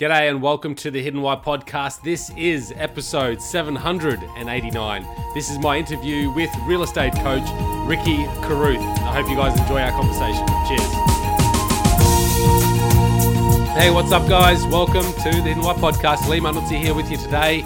G'day and welcome to the Hidden Why podcast. This is episode 789. This is my interview with real estate coach Ricky Carruth. I hope you guys enjoy our conversation. Cheers. Hey, what's up, guys? Welcome to the Hidden Why podcast. Lee Manutzi here with you today.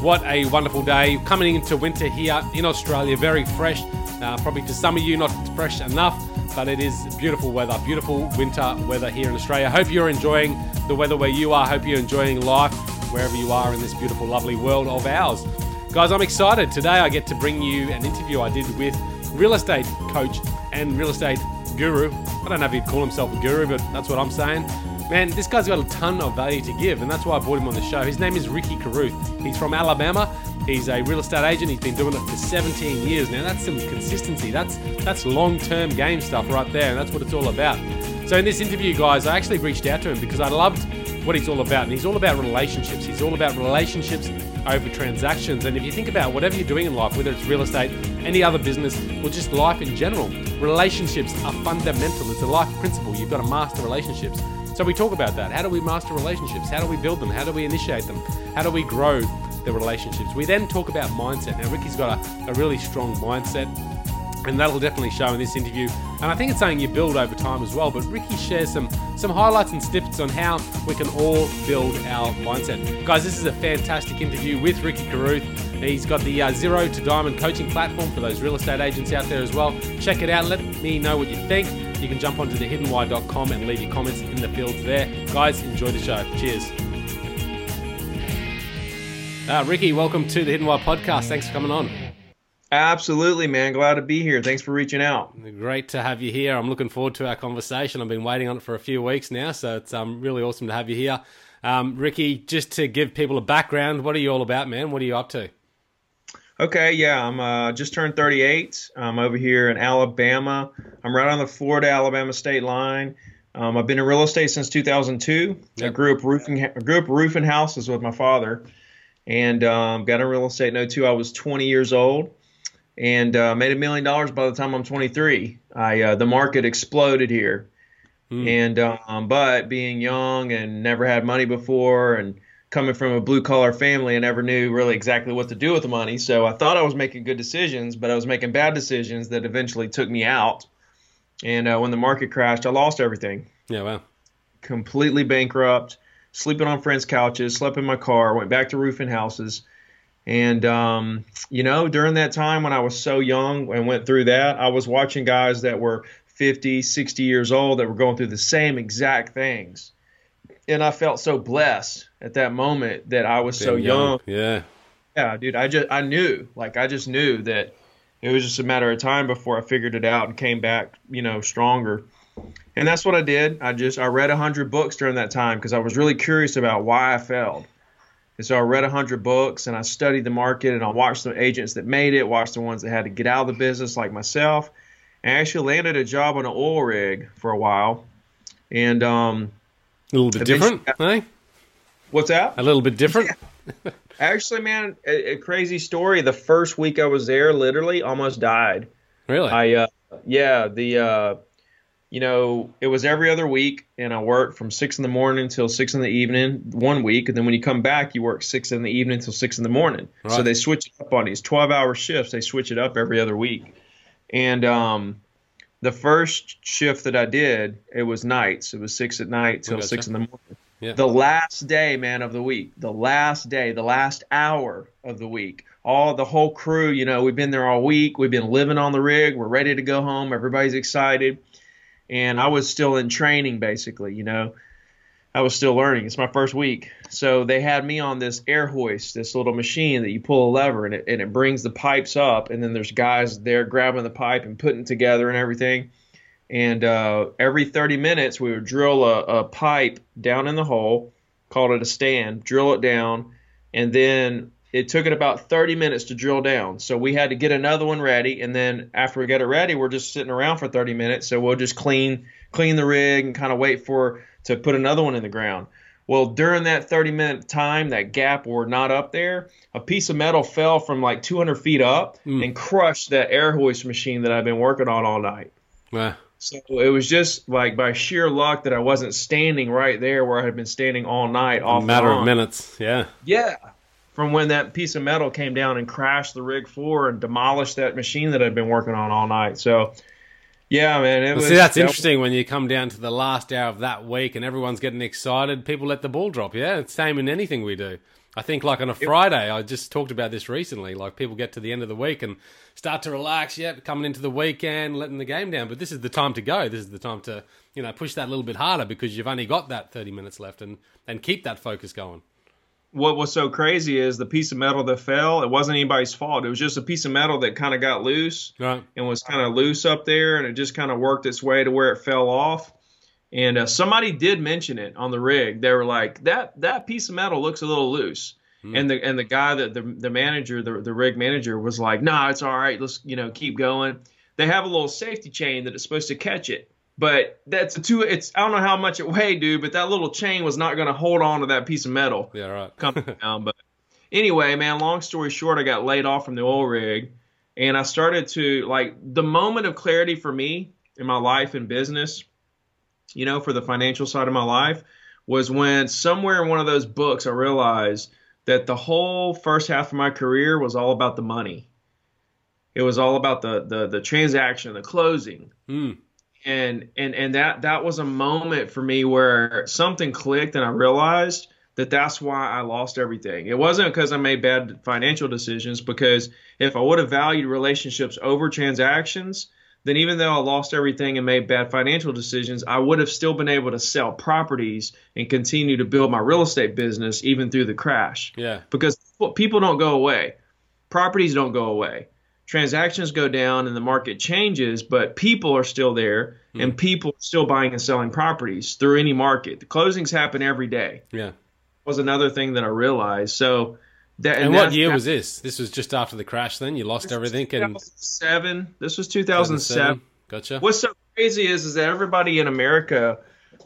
What a wonderful day. Coming into winter here in Australia, very fresh. Uh, probably for some of you, not fresh enough, but it is beautiful weather, beautiful winter weather here in Australia. Hope you're enjoying the weather where you are. Hope you're enjoying life wherever you are in this beautiful, lovely world of ours. Guys, I'm excited. Today I get to bring you an interview I did with real estate coach and real estate guru. I don't know if he'd call himself a guru, but that's what I'm saying. Man, this guy's got a ton of value to give, and that's why I brought him on the show. His name is Ricky Carruth. He's from Alabama. He's a real estate agent. He's been doing it for 17 years now. That's some consistency. That's that's long-term game stuff right there, and that's what it's all about. So in this interview, guys, I actually reached out to him because I loved what he's all about, and he's all about relationships. He's all about relationships over transactions. And if you think about whatever you're doing in life, whether it's real estate, any other business, or just life in general, relationships are fundamental. It's a life principle. You've got to master relationships. So we talk about that. How do we master relationships? How do we build them? How do we initiate them? How do we grow the relationships? We then talk about mindset. Now, Ricky's got a, a really strong mindset, and that'll definitely show in this interview. And I think it's something you build over time as well. But Ricky shares some some highlights and snippets on how we can all build our mindset. Guys, this is a fantastic interview with Ricky Carruth. He's got the uh, Zero to Diamond coaching platform for those real estate agents out there as well. Check it out. Let me know what you think you can jump onto thehiddenwhy.com and leave your comments in the fields there. Guys, enjoy the show. Cheers. Uh, Ricky, welcome to the Hidden Why podcast. Thanks for coming on. Absolutely, man. Glad to be here. Thanks for reaching out. Great to have you here. I'm looking forward to our conversation. I've been waiting on it for a few weeks now, so it's um, really awesome to have you here. Um, Ricky, just to give people a background, what are you all about, man? What are you up to? Okay, yeah, I'm uh, just turned 38. I'm over here in Alabama. I'm right on the Florida Alabama state line. Um, I've been in real estate since 2002. Yep. I grew up roofing, I grew up roofing houses with my father, and um, got in real estate in 02. I was 20 years old, and uh, made a million dollars by the time I'm 23. I uh, the market exploded here, hmm. and um, but being young and never had money before, and coming from a blue collar family, I never knew really exactly what to do with the money. So I thought I was making good decisions, but I was making bad decisions that eventually took me out. And uh, when the market crashed, I lost everything. Yeah, wow. Completely bankrupt, sleeping on friends' couches, slept in my car, went back to roofing houses. And, um, you know, during that time when I was so young and went through that, I was watching guys that were 50, 60 years old that were going through the same exact things and I felt so blessed at that moment that I was so young. young. Yeah. Yeah, dude, I just I knew, like I just knew that it was just a matter of time before I figured it out and came back, you know, stronger. And that's what I did. I just I read a hundred books during that time because I was really curious about why I failed. And so I read a hundred books and I studied the market and I watched the agents that made it, watched the ones that had to get out of the business like myself. And I actually landed a job on an oil rig for a while. And um, a little bit different, eh? What's that? A little bit different. Yeah. Actually, man, a, a, crazy story. The first week I was there, literally almost died. Really? I uh, yeah, the uh, you know, it was every other week, and I worked from six in the morning until six in the evening one week, and then when you come back, you work six in the evening until six in the morning. Right. So they switch it up on these twelve-hour shifts. They switch it up every other week, and um, the first shift that I did, it was nights. It was six at night till six in the morning. Yeah. The last day, man, of the week, the last day, the last hour of the week, all the whole crew, you know, we've been there all week. We've been living on the rig. We're ready to go home. Everybody's excited. And I was still in training, basically, you know. I was still learning. It's my first week. So they had me on this air hoist, this little machine that you pull a lever and it, and it brings the pipes up. And then there's guys there grabbing the pipe and putting together and everything. And uh, every 30 minutes, we would drill a, a pipe down in the hole, called it a stand, drill it down. And then it took it about 30 minutes to drill down. So we had to get another one ready. And then after we got it ready, we're just sitting around for 30 minutes. So we'll just clean clean the rig and kind of wait for to put another one in the ground. Well, during that 30 minute time, that gap were not up there, a piece of metal fell from like 200 feet up mm. and crushed that air hoist machine that I've been working on all night. So it was just like by sheer luck that I wasn't standing right there where I had been standing all night. Off A matter of minutes. Yeah. Yeah. From when that piece of metal came down and crashed the rig floor and demolished that machine that I'd been working on all night. So, yeah, man, it Well, was. see, that's that was- interesting when you come down to the last hour of that week and everyone's getting excited. People let the ball drop. Yeah, it's same in anything we do. I think, like on a Friday, I just talked about this recently. Like people get to the end of the week and start to relax. Yep, coming into the weekend, letting the game down. But this is the time to go. This is the time to you know push that a little bit harder because you've only got that thirty minutes left and and keep that focus going. What was so crazy is the piece of metal that fell. It wasn't anybody's fault. It was just a piece of metal that kind of got loose Right. and was kind of loose up there, and it just kind of worked its way to where it fell off. And uh, somebody did mention it on the rig. They were like, "That that piece of metal looks a little loose." And the and the guy that the the manager, the the rig manager, was like, "Nah, it's all right. Let's you know keep going." They have a little safety chain that is supposed to catch it, but that's a two. It's I don't know how much it weighed, dude, but that little chain was not going to hold on to that piece of metal Yeah. Right. coming down. But anyway, man, long story short, I got laid off from the oil rig and I started to like the moment of clarity for me in my life and business, you know, for the financial side of my life was when somewhere in one of those books I realized that the whole first half of my career was all about the money. It was all about the the the transaction, the closing Mm. And and and that that was a moment for me where something clicked and I realized that that's why I lost everything. It wasn't because I made bad financial decisions because if I would have valued relationships over transactions, then even though I lost everything and made bad financial decisions, I would have still been able to sell properties and continue to build my real estate business even through the crash Yeah. because people don't go away. Properties don't go away. Transactions go down and the market changes, but people are still there and people are still buying and selling properties through any market. The closings happen every day. Yeah. Was another thing that I realized. So that And, what year was this? This was just after the crash. Then you lost everything. And 2007. This was 2007. Gotcha. What's so crazy is is that everybody in America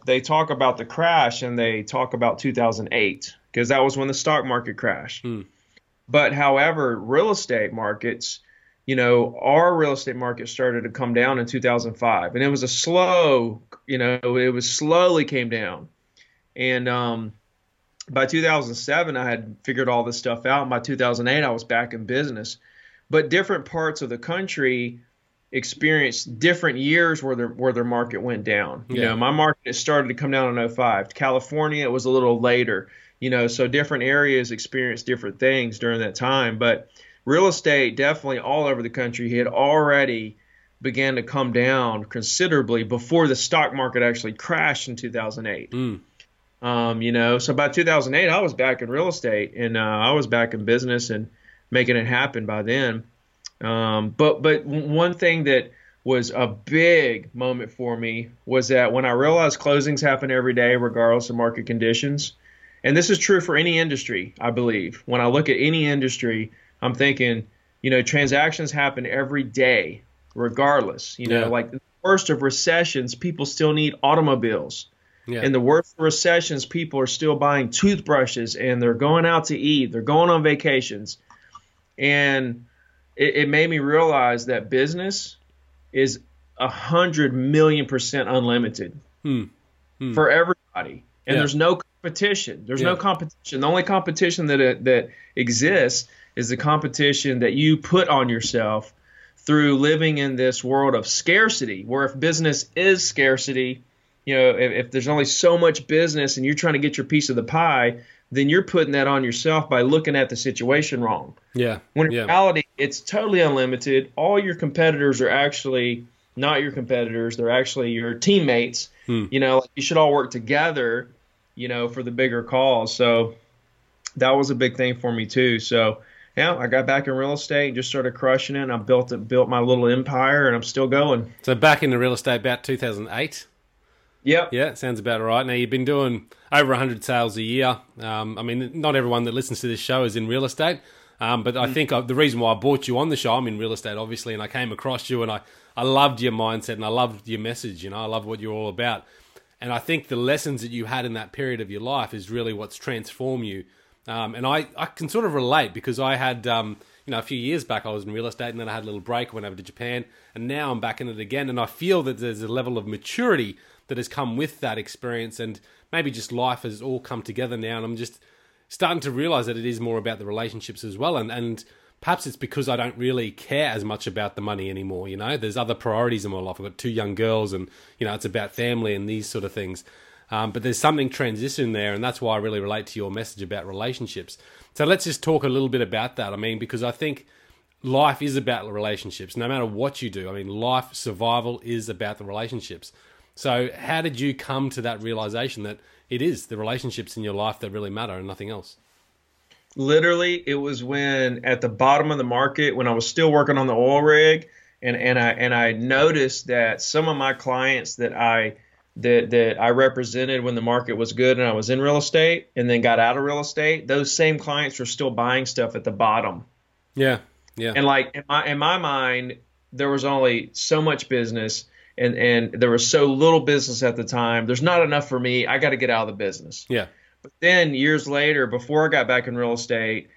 they talk about the crash and they talk about 2008 because that was when the stock market crashed. Hmm. But however, real estate markets, you know, our real estate market started to come down in 2005, and it was a slow, you know, it was slowly came down, and um, by 2007 I had figured all this stuff out. And by 2008 I was back in business, but different parts of the country experienced different years where their where their market went down. You Yeah. know, my market started to come down in 05. California it was a little later. You know, so different areas experienced different things during that time. But real estate definitely all over the country had already began to come down considerably before the stock market actually crashed in 2008. Mm. Um, you know, so by 2008, I was back in real estate and uh, I was back in business and making it happen by then. Um, but but one thing that was a big moment for me was that when I realized closings happen every day, regardless of market conditions, and this is true for any industry, I believe. When I look at any industry, I'm thinking, you know, transactions happen every day, regardless. You know, Yeah. like the worst of recessions, people still need automobiles. Yeah. In the worst of recessions, people are still buying toothbrushes and they're going out to eat, they're going on vacations. And it, it made me realize that business is a hundred million percent unlimited Hmm. for everybody. And Yeah. there's no competition. There's Yeah. no competition. The only competition that that exists is the competition that you put on yourself through living in this world of scarcity. Where if business is scarcity, you know, if, if there's only so much business and you're trying to get your piece of the pie, then you're putting that on yourself by looking at the situation wrong. yeah. When in yeah. reality, it's totally unlimited. All your competitors are actually not your competitors; they're actually your teammates. Hmm. You know, like you should all work together. You know, for the bigger cause. So that was a big thing for me too. So yeah, I got back in real estate and just started crushing it. And I built it, built my little empire, and I'm still going. So back into real estate about 2008. Yep. Yeah, sounds about right. Now you've been doing over 100 sales a year. Um, I mean, not everyone that listens to this show is in real estate, um, but I think I, the reason why I brought you on the show, I'm in real estate, obviously, and I came across you and I, I loved your mindset and I loved your message. You know, I love what you're all about, and I think the lessons that you had in that period of your life is really what's transformed you. Um, and I, I can sort of relate because I had, um, you know, a few years back I was in real estate and then I had a little break, went over to Japan, and now I'm back in it again. And I feel that there's a level of maturity that has come with that experience, and maybe just life has all come together now. And I'm just starting to realize that it is more about the relationships as well. And, and perhaps it's because I don't really care as much about the money anymore. You know, there's other priorities in my life. I've got two young girls, and, you know, it's about family and these sort of things. Um, but there's something transition there, and that's why I really relate to your message about relationships. So let's just talk a little bit about that. I mean, because I think life is about relationships, no matter what you do. I mean, life survival is about the relationships. So, how did you come to that realization that it is the relationships in your life that really matter and nothing else? Literally, it was when at the bottom of the market, when I was still working on the oil rig, and and I and I noticed that some of my clients that I that that I represented when the market was good and I was in real estate and then got out of real estate, those same clients were still buying stuff at the bottom. Yeah. Yeah. And like in my in my mind, there was only so much business and and there was so little business at the time. There's not enough for me. I got to get out of the business. Yeah. But then years later, before I got back in real estate,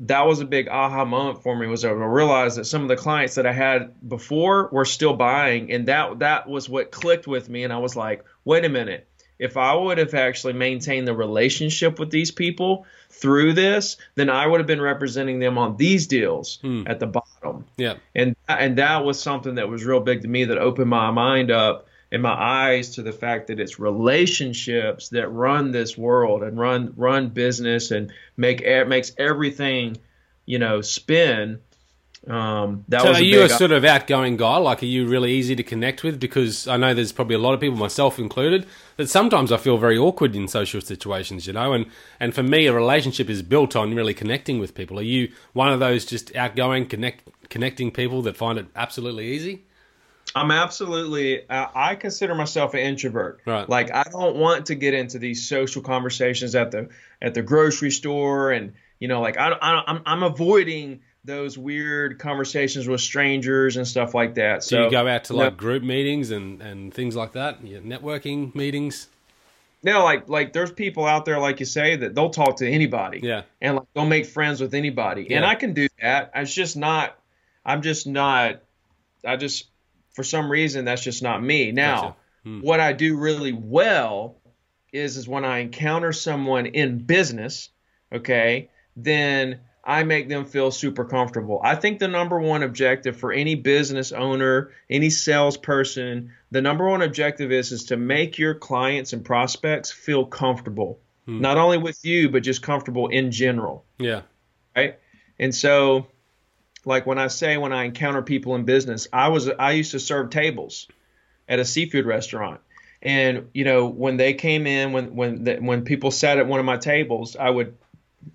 that was a big aha moment for me was I realized that some of the clients that I had before were still buying and that that was what clicked with me and I was like, wait a minute. If I would have actually maintained the relationship with these people through this, then I would have been representing them on these deals hmm. at the bottom. Yeah. And and that was something that was real big to me that opened my mind up and my eyes to the fact that it's relationships that run this world and run run business and make makes everything you know spin. Um, that so was are a you a sort of outgoing guy? Like, are you really easy to connect with? Because I know there's probably a lot of people, myself included, that sometimes I feel very awkward in social situations, you know. And and for me, a relationship is built on really connecting with people. Are you one of those just outgoing, connect connecting people that find it absolutely easy? I'm absolutely. Uh, I consider myself an introvert. Right. Like I don't want to get into these social conversations at the at the grocery store, and you know, like I, I I'm I'm avoiding those weird conversations with strangers and stuff like that. So Do you go out to like group meetings and and things like that, yeah, networking meetings. No, like like there's people out there, like you say, that they'll talk to anybody. Yeah. And like they'll make friends with anybody, yeah. and I can do that. It's just not. I'm just not. I just for some reason that's just not me. Now, hmm. what I do really well is is when I encounter someone in business, okay, then I make them feel super comfortable. I think the number one objective for any business owner, any salesperson, the number one objective is is to make your clients and prospects feel comfortable. Hmm. Not only with you, but just comfortable in general. Yeah. Right? And so like when I say when I encounter people in business, I was I used to serve tables at a seafood restaurant. And you know, when they came in, when when the, when people sat at one of my tables, I would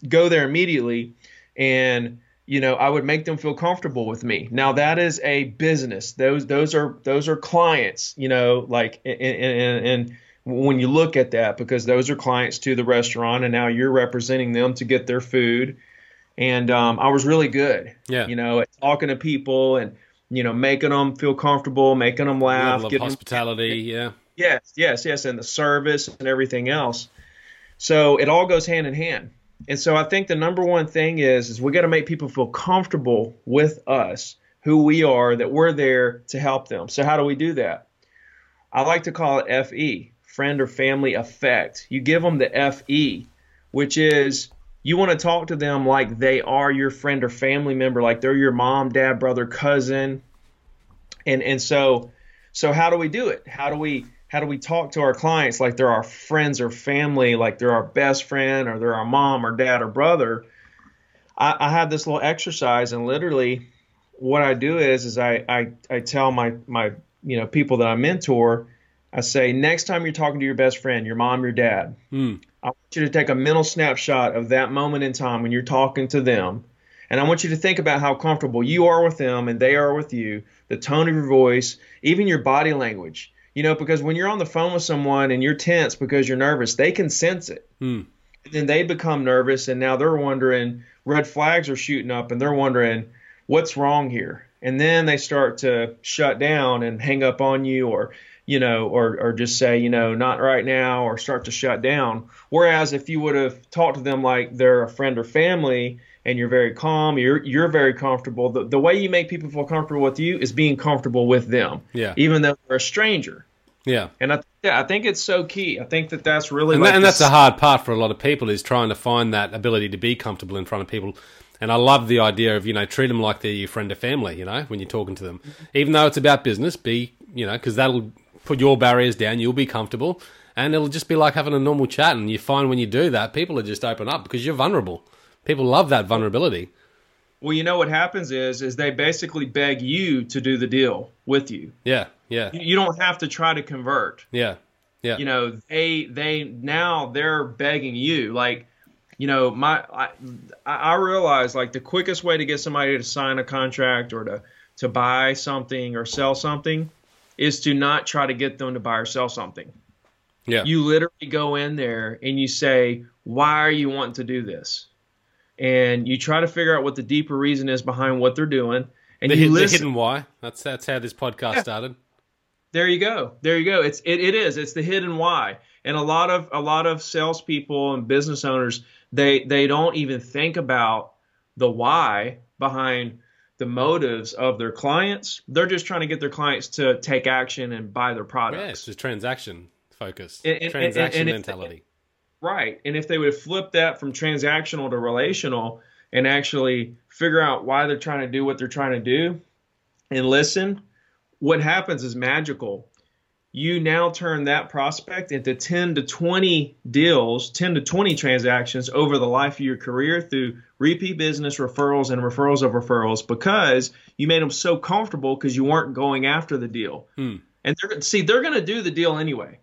go there immediately, and you know, I would make them feel comfortable with me. Now that is a business; those those are those are clients. You know, like and, and, and when you look at that, because those are clients to the restaurant, and now you're representing them to get their food and um, I was really good. Yeah, you know, talking to people and you know making them feel comfortable, making them laugh, hospitality. Them, yeah. Yes, yes, yes, and the service and everything else. So it all goes hand in hand. And so I think the number one thing is is we got to make people feel comfortable with us, who we are, that we're there to help them. So how do we do that? I like to call it FE, friend or family effect. You give them the FE, which is you want to talk to them like they are your friend or family member, like they're your mom, dad, brother, cousin. And and so so how do we do it? How do we how do we talk to our clients like they're our friends or family, like they're our best friend or they're our mom or dad or brother? I, I have this little exercise and literally what I do is is I, I, I tell my my you know people that I mentor, I say next time you're talking to your best friend, your mom, your dad, mm. I want you to take a mental snapshot of that moment in time when you're talking to them. And I want you to think about how comfortable you are with them and they are with you, the tone of your voice, even your body language. You know, because when you're on the phone with someone and you're tense because you're nervous, they can sense it. Hmm. And then they become nervous and now they're wondering, red flags are shooting up and they're wondering, what's wrong here? And then they start to shut down and hang up on you or you know, or, or just say, you know, not right now, or start to shut down. Whereas if you would have talked to them like they're a friend or family, and you're very calm. You're you're very comfortable. The, the way you make people feel comfortable with you is being comfortable with them. Yeah. Even though they're a stranger. Yeah. And I, yeah, I think it's so key. I think that that's really and, like that, and that's a hard part for a lot of people is trying to find that ability to be comfortable in front of people. And I love the idea of you know treat them like they're your friend or family. You know when you're talking to them, mm-hmm. even though it's about business, be you know because that'll put your barriers down. You'll be comfortable, and it'll just be like having a normal chat. And you find when you do that, people are just open up because you're vulnerable. People love that vulnerability. Well, you know what happens is is they basically beg you to do the deal with you. Yeah, yeah, You- don't have to try to convert. yeah, yeah. You know, they they now they're begging you like you know, my I, I realize like the quickest way to get somebody to sign a contract or to to buy something or sell something is to not try to get them to buy or sell something. yeah. You literally go in there and you say, "Why are you wanting to do this?" And you try to figure out what the deeper reason is behind what they're doing, and the, you hid- the hidden why. That's that's how this podcast started. There you go. There you go. It's it, it is. It's the hidden why. And a lot of a lot of salespeople and business owners they they don't even think about the why behind the motives of their clients. They're just trying to get their clients to take action and buy their Yeah, products. it's just transaction focused, And- and- transaction and mentality. Right. And if they would flip that from transactional to relational and actually figure out why they're trying to do what they're trying to do and listen, what happens is magical. You now turn that prospect into 10 to 20 deals, 10 to 20 transactions over the life of your career through repeat business referrals and referrals of referrals because you made them so comfortable because you weren't going after the deal. Hmm. And they're see they're going to do the deal anyway.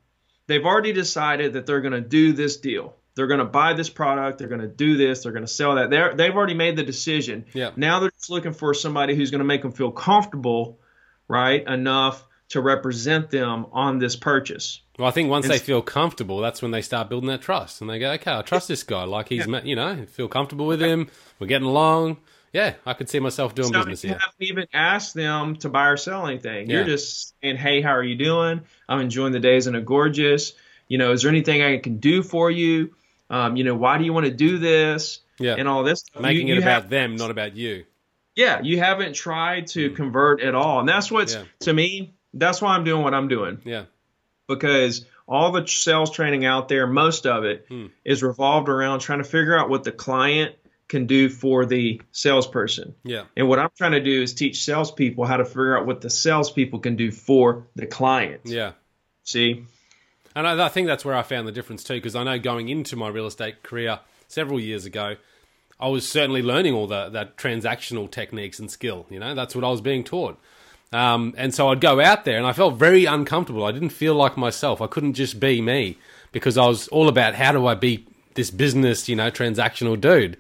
They've already decided that they're going to do this deal. They're going to buy this product. They're going to do this. They're going to sell that. They're, they've already made the decision. Yeah. Now they're just looking for somebody who's going to make them feel comfortable, right, enough to represent them on this purchase. Well, I think once they feel comfortable, that's when they start building that trust, and they go, "Okay, I trust this guy. Like he's, met, you know, feel comfortable with him. We're getting along. Yeah, I could see myself doing So business you here." haven't even asked them to buy or sell anything. Yeah. You're just saying, "Hey, how are you doing? I'm enjoying the days in a gorgeous. You know, is there anything I can do for you? Um, you know, why do you want to do this? Yeah, And all this. stuff. making You- it you about have- them, not about you. Yeah, you haven't tried to convert at all, and that's what's Yeah. to me. That's why I'm doing what I'm doing Yeah, because all the sales training out there, most of it, is Hmm. revolved around trying to figure out what the client can do for the salesperson. yeah, And what I'm trying to do is teach salespeople how to figure out what the salespeople can do for the client. yeah. See? And I, I think that's where I found the difference too, because I know going into my real estate career several years ago, I was certainly learning all the, that transactional techniques and skill. You know, that's what I was being taught. Um, and so I'd go out there and I felt very uncomfortable. I didn't feel like myself. I couldn't just be me because I was all about how do I be this business, you know, transactional dude.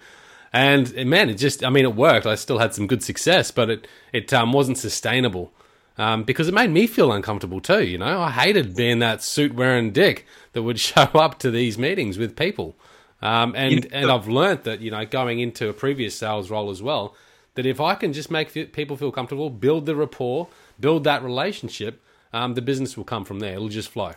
And man, it just, I mean, it worked. I still had some good success, but it, it um, wasn't sustainable um, because it made me feel uncomfortable too. You know, I hated being that suit wearing dick that would show up to these meetings with people. Um, and You know- and I've learnt that you know going into a previous sales role as well that if I can just make people feel comfortable, build the rapport, build that relationship, um, the business will come from there. It'll just flow.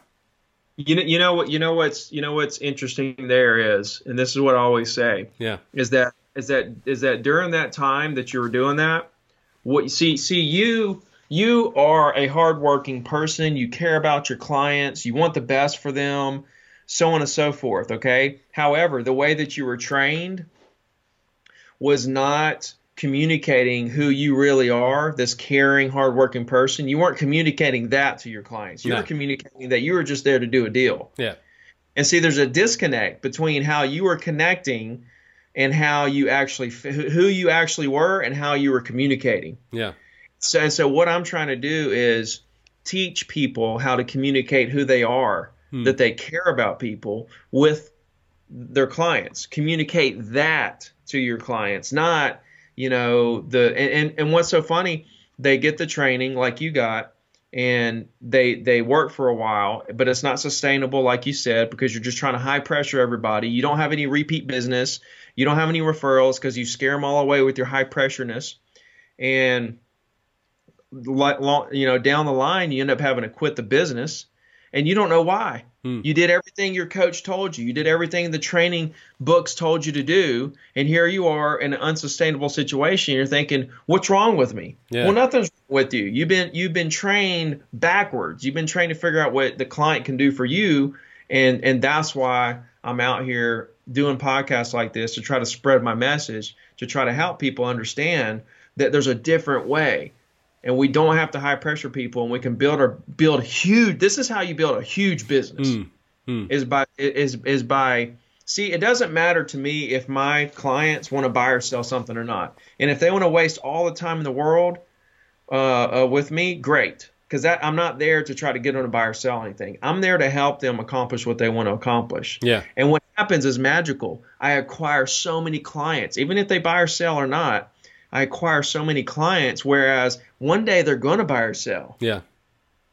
You know, you know what you know what's you know what's interesting there is, and this is what I always say, Yeah, is that is that is that during that time that you were doing that, what you see see you you are a hardworking person. You care about your clients. You want the best for them, so on and so forth. Okay. However, the way that you were trained was not communicating who you really are, this caring, hardworking person. You weren't communicating that to your clients. You No. were communicating that you were just there to do a deal. yeah, And see, there's a disconnect between how you were connecting and how you actually, who you actually were and how you were communicating. yeah, So, and so what I'm trying to do is teach people how to communicate who they are, hmm. that they care about people with their clients. Communicate that to your clients, not, you know, the and, and, and what's so funny, they get the training like you got and they they work for a while, but it's not sustainable like you said because you're just trying to high pressure everybody. You don't have any repeat business. You don't have any referrals because you scare them all away with your high pressureness. And like long, you know down the line you end up having to quit the business and you don't know why. Hmm. You did everything your coach told you. You did everything the training books told you to do, and here you are in an unsustainable situation. You're thinking, "What's wrong with me?" Yeah. Well, nothing's wrong with you. You've been you've been trained backwards. You've been trained to figure out what the client can do for you, and and that's why I'm out here doing podcasts like this to try to spread my message to try to help people understand that there's a different way and we don't have to high pressure people and we can build our build huge this is how you build a huge business mm, mm. is by is is by see it doesn't matter to me if my clients want to buy or sell something or not and if they want to waste all the time in the world uh, uh, with me great because that I'm not there to try to get them to buy or sell anything. I'm there to help them accomplish what they want to accomplish. Yeah. And what happens is magical. I acquire so many clients, even if they buy or sell or not. I acquire so many clients, whereas one day they're going to buy or sell. Yeah.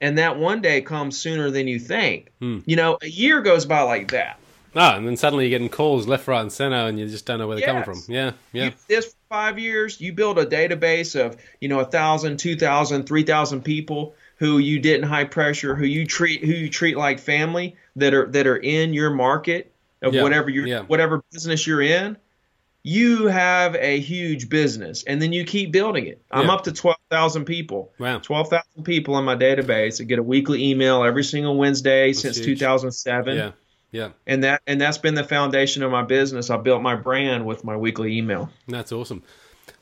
And that one day comes sooner than you think. Hmm. You know, a year goes by like that. Ah, and then suddenly you're getting calls left, right, and center, and you just don't know where they're yes. coming from. Yeah, yeah. You, this five years, you build a database of you know a thousand, two thousand, three thousand people who you didn't high pressure, who you treat who you treat like family that are that are in your market of yeah. whatever you yeah. whatever business you're in you have a huge business and then you keep building it. I'm yeah. up to 12,000 people. Wow. 12,000 people in my database. I get a weekly email every single Wednesday That's since huge. 2007. Yeah. Yeah. And that and that's been the foundation of my business. I built my brand with my weekly email. That's awesome.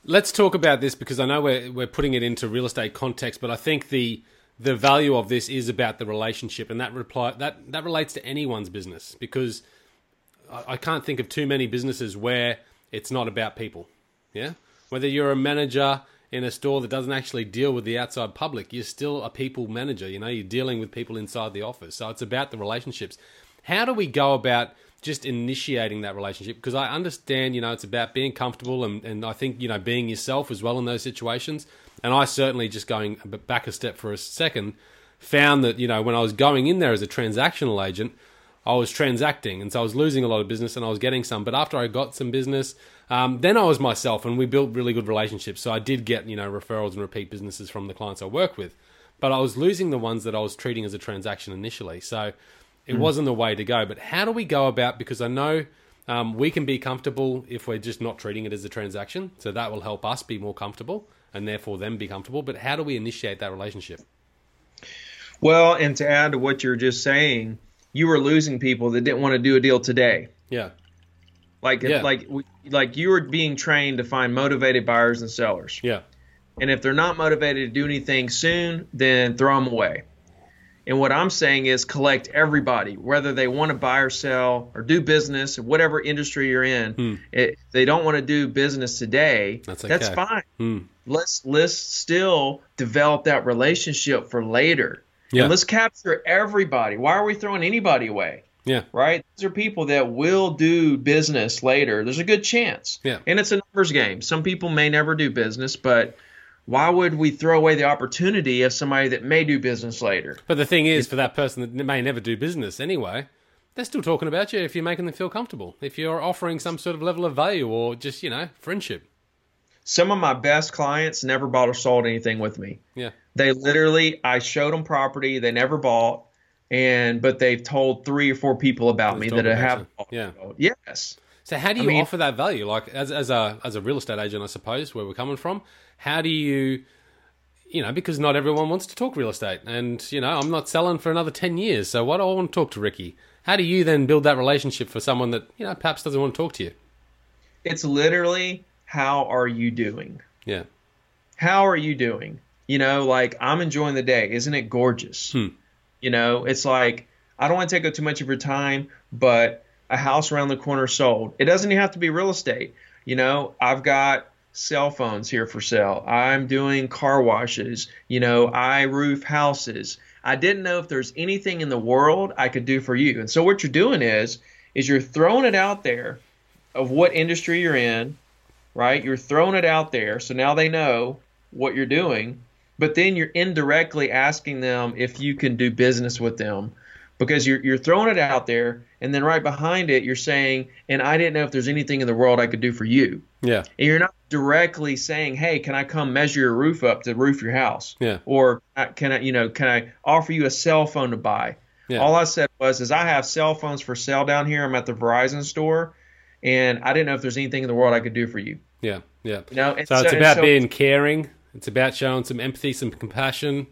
Let's talk about this because I know we're we're putting it into real estate context, but I think the the value of this is about the relationship and that reply that that relates to anyone's business because I, I can't think of too many businesses where it's not about people. Yeah? Whether you're a manager in a store that doesn't actually deal with the outside public, you're still a people manager. You know, you're dealing with people inside the office. So it's about the relationships. How do we go about just initiating that relationship? Because I understand, you know, it's about being comfortable and, and I think, you know, being yourself as well in those situations. And I certainly just going back a step for a second, found that, you know, when I was going in there as a transactional agent, I was transacting, and so I was losing a lot of business, and I was getting some. But after I got some business, um, then I was myself, and we built really good relationships. So I did get you know referrals and repeat businesses from the clients I work with, but I was losing the ones that I was treating as a transaction initially. So it mm. wasn't the way to go. But how do we go about? Because I know um, we can be comfortable if we're just not treating it as a transaction, so that will help us be more comfortable, and therefore them be comfortable. But how do we initiate that relationship? Well, and to add to what you're just saying you were losing people that didn't want to do a deal today. Yeah. Like yeah. like like you were being trained to find motivated buyers and sellers. Yeah. And if they're not motivated to do anything soon, then throw them away. And what I'm saying is collect everybody, whether they want to buy or sell or do business, or whatever industry you're in. Hmm. If they don't want to do business today, that's, okay. that's fine. Hmm. Let's let's still develop that relationship for later. Yeah. And let's capture everybody. Why are we throwing anybody away? Yeah. Right? These are people that will do business later. There's a good chance. Yeah. And it's a numbers game. Some people may never do business, but why would we throw away the opportunity of somebody that may do business later? But the thing is, for that person that may never do business anyway, they're still talking about you if you're making them feel comfortable, if you're offering some sort of level of value or just, you know, friendship. Some of my best clients never bought or sold anything with me. Yeah. They literally, I showed them property they never bought, and but they've told three or four people about me that have. Yeah. Yes. So how do you I mean, offer that value? Like as as a as a real estate agent, I suppose where we're coming from. How do you, you know, because not everyone wants to talk real estate, and you know, I'm not selling for another ten years. So why do I want to talk to Ricky? How do you then build that relationship for someone that you know perhaps doesn't want to talk to you? It's literally how are you doing? Yeah. How are you doing? You know, like I'm enjoying the day. Isn't it gorgeous? Hmm. You know, it's like I don't want to take up too much of your time, but a house around the corner sold. It doesn't even have to be real estate. You know, I've got cell phones here for sale. I'm doing car washes. You know, I roof houses. I didn't know if there's anything in the world I could do for you. And so what you're doing is is you're throwing it out there of what industry you're in, right? You're throwing it out there so now they know what you're doing but then you're indirectly asking them if you can do business with them because you're, you're throwing it out there and then right behind it you're saying and i didn't know if there's anything in the world i could do for you yeah and you're not directly saying hey can i come measure your roof up to roof your house yeah or uh, can i you know can i offer you a cell phone to buy Yeah. All I said was, is I have cell phones for sale down here. I'm at the Verizon store, and I didn't know if there's anything in the world I could do for you. Yeah, yeah. You know, so, so, it's about so, being caring. It's about showing some empathy, some compassion.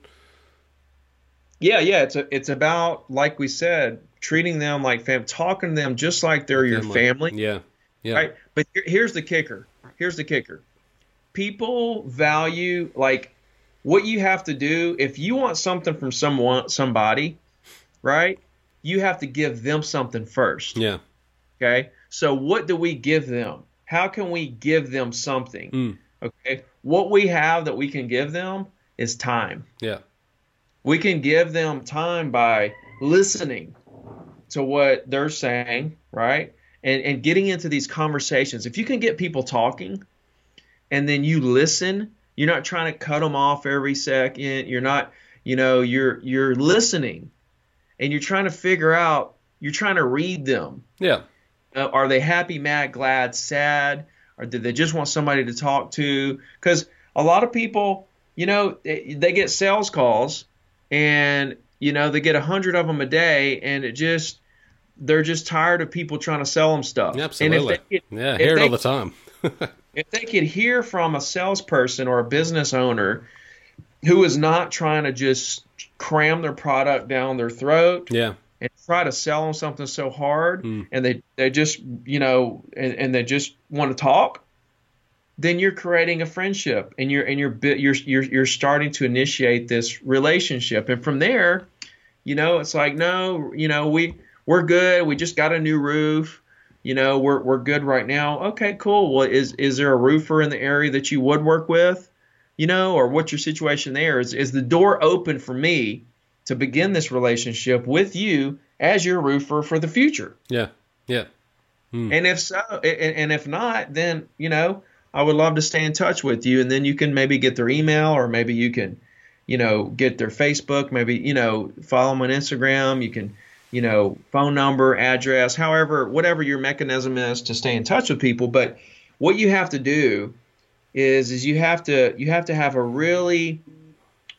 Yeah, yeah. It's a, it's about like we said, treating them like fam, talking to them just like they're your family. Yeah, yeah. Right. But here's the kicker. Here's the kicker. People value like what you have to do if you want something from someone, somebody, right? You have to give them something first. Yeah. Okay. So what do we give them? How can we give them something? Mm. Okay. What we have that we can give them is time. Yeah. We can give them time by listening to what they're saying, right? And and getting into these conversations. If you can get people talking and then you listen, you're not trying to cut them off every second. You're not, you know, you're you're listening and you're trying to figure out, you're trying to read them. Yeah. Uh, are they happy, mad, glad, sad? Or did they just want somebody to talk to? Because a lot of people, you know, they, get sales calls and, you know, they get a hundred of them a day and it just, they're just tired of people trying to sell them stuff. Absolutely. Could, yeah, hear it all the time. if they could hear from a salesperson or a business owner who is not trying to just cram their product down their throat. Yeah. Try to sell them something so hard, mm. and they they just you know, and, and they just want to talk. Then you're creating a friendship, and you're and you're you're you're you're starting to initiate this relationship, and from there, you know, it's like no, you know, we we're good. We just got a new roof. You know, we're we're good right now. Okay, cool. Well, is is there a roofer in the area that you would work with? you know, or what's your situation there? Is, is the door open for me to begin this relationship with you as your roofer for the future? Yeah, yeah. Hmm. And if so, and, and if not, then you know, I would love to stay in touch with you, and then you can maybe get their email, or maybe you can, you know, get their Facebook, maybe you know, follow them on Instagram. You can, you know, phone number, address, however, whatever your mechanism is to stay in touch with people. But what you have to do is is you have to you have to have a really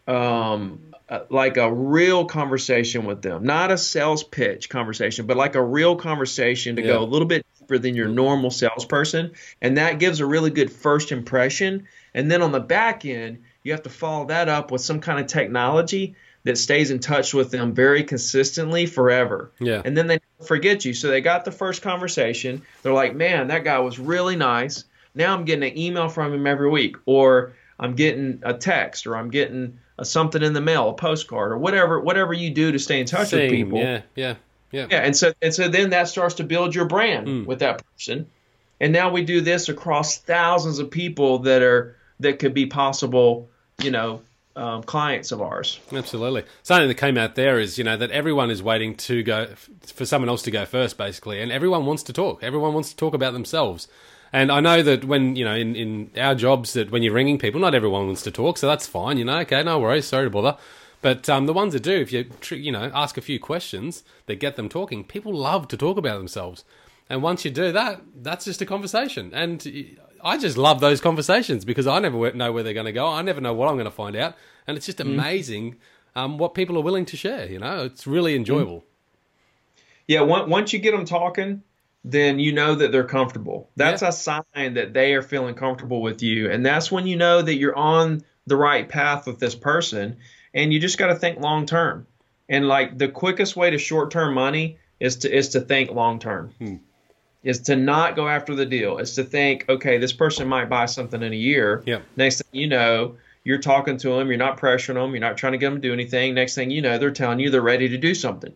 um, uh, like a real conversation with them, not a sales pitch conversation, but like a real conversation to yeah. go a little bit deeper than your normal salesperson, and that gives a really good first impression. And then on the back end, you have to follow that up with some kind of technology that stays in touch with them very consistently forever. Yeah. And then they forget you. So they got the first conversation. They're like, man, that guy was really nice. Now I'm getting an email from him every week, or I'm getting a text, or I'm getting a, something in the mail, a postcard, or whatever whatever you do to stay in touch Same, with people. Yeah, yeah, yeah. Yeah, and so and so then that starts to build your brand mm. with that person. And now we do this across thousands of people that are that could be possible, you know, um, clients of ours. Absolutely. Something that came out there is, you know, that everyone is waiting to go for someone else to go first, basically, and everyone wants to talk. Everyone wants to talk about themselves. And I know that when you know in, in our jobs that when you're ringing people, not everyone wants to talk, so that's fine. You know, okay, no worries, sorry to bother. But um, the ones that do, if you you know ask a few questions that get them talking, people love to talk about themselves. And once you do that, that's just a conversation. And I just love those conversations because I never know where they're going to go. I never know what I'm going to find out, and it's just mm. amazing um, what people are willing to share. You know, it's really enjoyable. Yeah, once you get them talking, then you know that they're comfortable. That's yeah. a sign that they are feeling comfortable with you. And that's when you know that you're on the right path with this person. And you just got to think long term. And like the quickest way to short term money is to is to think long term. Hmm. Is to not go after the deal. Is to think, okay, this person might buy something in a year. Yeah. Next thing you know, you're talking to them, you're not pressuring them, you're not trying to get them to do anything. Next thing you know, they're telling you they're ready to do something.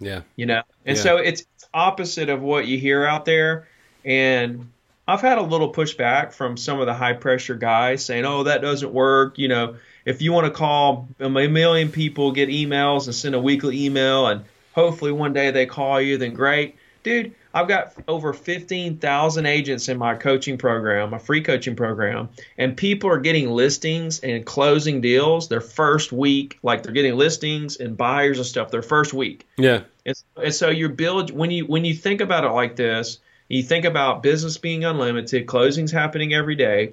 Yeah. You know, and yeah. so it's opposite of what you hear out there. And I've had a little pushback from some of the high pressure guys saying, oh, that doesn't work. You know, if you want to call a million people, get emails and send a weekly email, and hopefully one day they call you, then great. Dude, I've got over 15,000 agents in my coaching program, my free coaching program, and people are getting listings and closing deals their first week. Like they're getting listings and buyers and stuff their first week. Yeah. And, and so you build when you when you think about it like this, you think about business being unlimited, closings happening every day,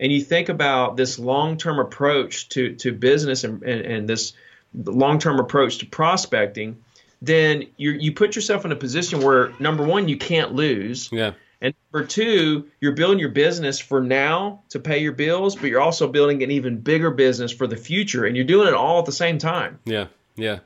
and you think about this long-term approach to to business and, and, and this long-term approach to prospecting then you you put yourself in a position where number one you can't lose. Yeah. And number two, you're building your business for now to pay your bills, but you're also building an even bigger business for the future, and you're doing it all at the same time. Yeah, yeah.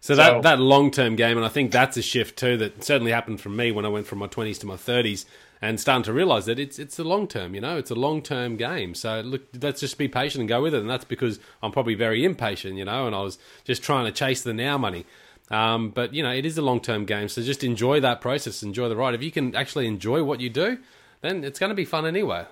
So, so that that long term game, and I think that's a shift too that certainly happened for me when I went from my twenties to my thirties, and starting to realize that it's it's a long term. You know, it's a long term game. So look, let's just be patient and go with it. And that's because I'm probably very impatient. You know, and I was just trying to chase the now money. Um, but you know, it is a long term game, so just enjoy that process, enjoy the ride. If you can actually enjoy what you do, then it's going to be fun anyway.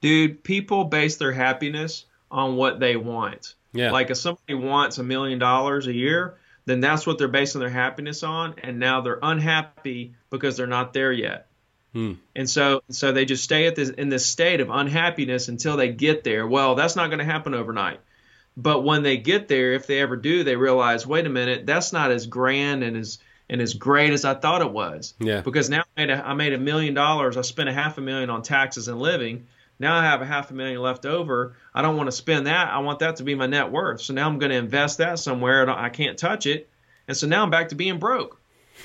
Dude, people base their happiness on what they want. Yeah. Like if somebody wants a million dollars a year, then that's what they're basing their happiness on, and now they're unhappy because they're not there yet. Hmm. And so, so they just stay at this in this state of unhappiness until they get there. Well, that's not going to happen overnight. But when they get there, if they ever do, they realize, wait a minute, that's not as grand and as and as great as I thought it was. Yeah. Because now I made a, I made a million dollars. I spent a half a million on taxes and living. Now I have a half a million left over. I don't want to spend that. I want that to be my net worth. So now I'm going to invest that somewhere. I can't touch it. And so now I'm back to being broke.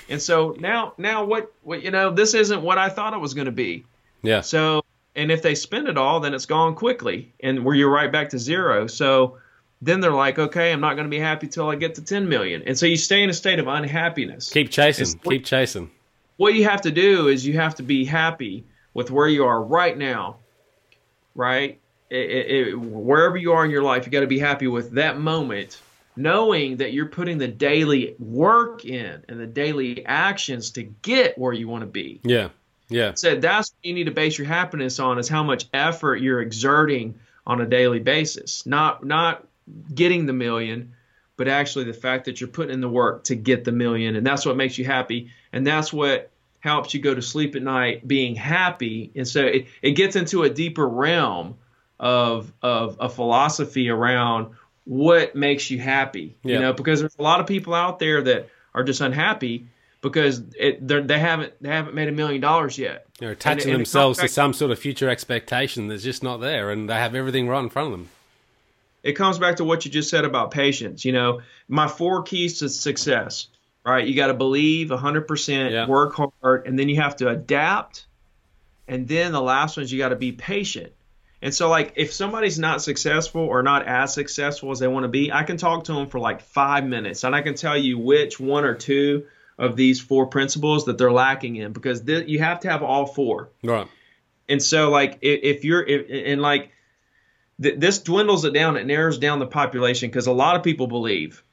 And so now, now what, what, you know, this isn't what I thought it was going to be. Yeah. So, and if they spend it all, then it's gone quickly and where you're right back to zero. So, then they're like, okay, I'm not going to be happy till I get to 10 million. And so you stay in a state of unhappiness. Keep chasing. Keep chasing. What you have to do is you have to be happy with where you are right now, right? It, it, wherever you are in your life, you got to be happy with that moment, knowing that you're putting the daily work in and the daily actions to get where you want to be. Yeah. Yeah. So that's what you need to base your happiness on is how much effort you're exerting on a daily basis. Not not getting the million, but actually the fact that you're putting in the work to get the million. And that's what makes you happy. And that's what helps you go to sleep at night being happy. And so it, it gets into a deeper realm of, of a philosophy around what makes you happy. Yeah. You know, because there's a lot of people out there that are just unhappy because it, they haven't they haven't made a million dollars yet. They're attaching and, and themselves to some sort of future expectation that's just not there, and they have everything right in front of them it comes back to what you just said about patience. You know, my four keys to success, right? You got to believe 100%, yeah. work hard, and then you have to adapt. And then the last one is you got to be patient. And so, like, if somebody's not successful or not as successful as they want to be, I can talk to them for like five minutes and I can tell you which one or two of these four principles that they're lacking in because th- you have to have all four. Right. And so, like, if, if you're, if, and like, th- this dwindles it down. It narrows down the population because a lot of people believe.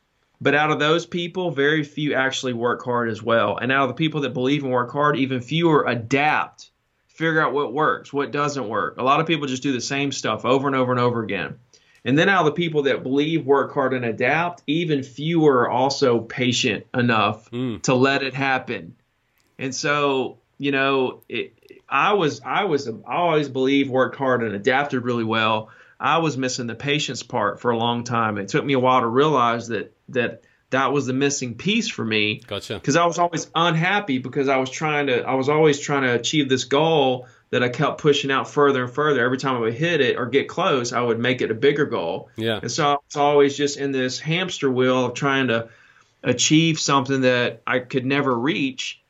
But out of those people, very few actually work hard as well. And out of the people that believe and work hard, even fewer adapt, figure out what works, what doesn't work. A lot of people just do the same stuff over and over and over again. And then out of the people that believe, work hard, and adapt, even fewer are also patient enough mm. to let it happen. And so, you know, it, I was, I was, I always believed, worked hard, and adapted really well. I was missing the patience part for a long time. It took me a while to realize that that that was the missing piece for me. Gotcha. Because I was always unhappy because I was trying to I was always trying to achieve this goal that I kept pushing out further and further. Every time I would hit it or get close, I would make it a bigger goal. Yeah. And so I was always just in this hamster wheel of trying to achieve something that I could never reach,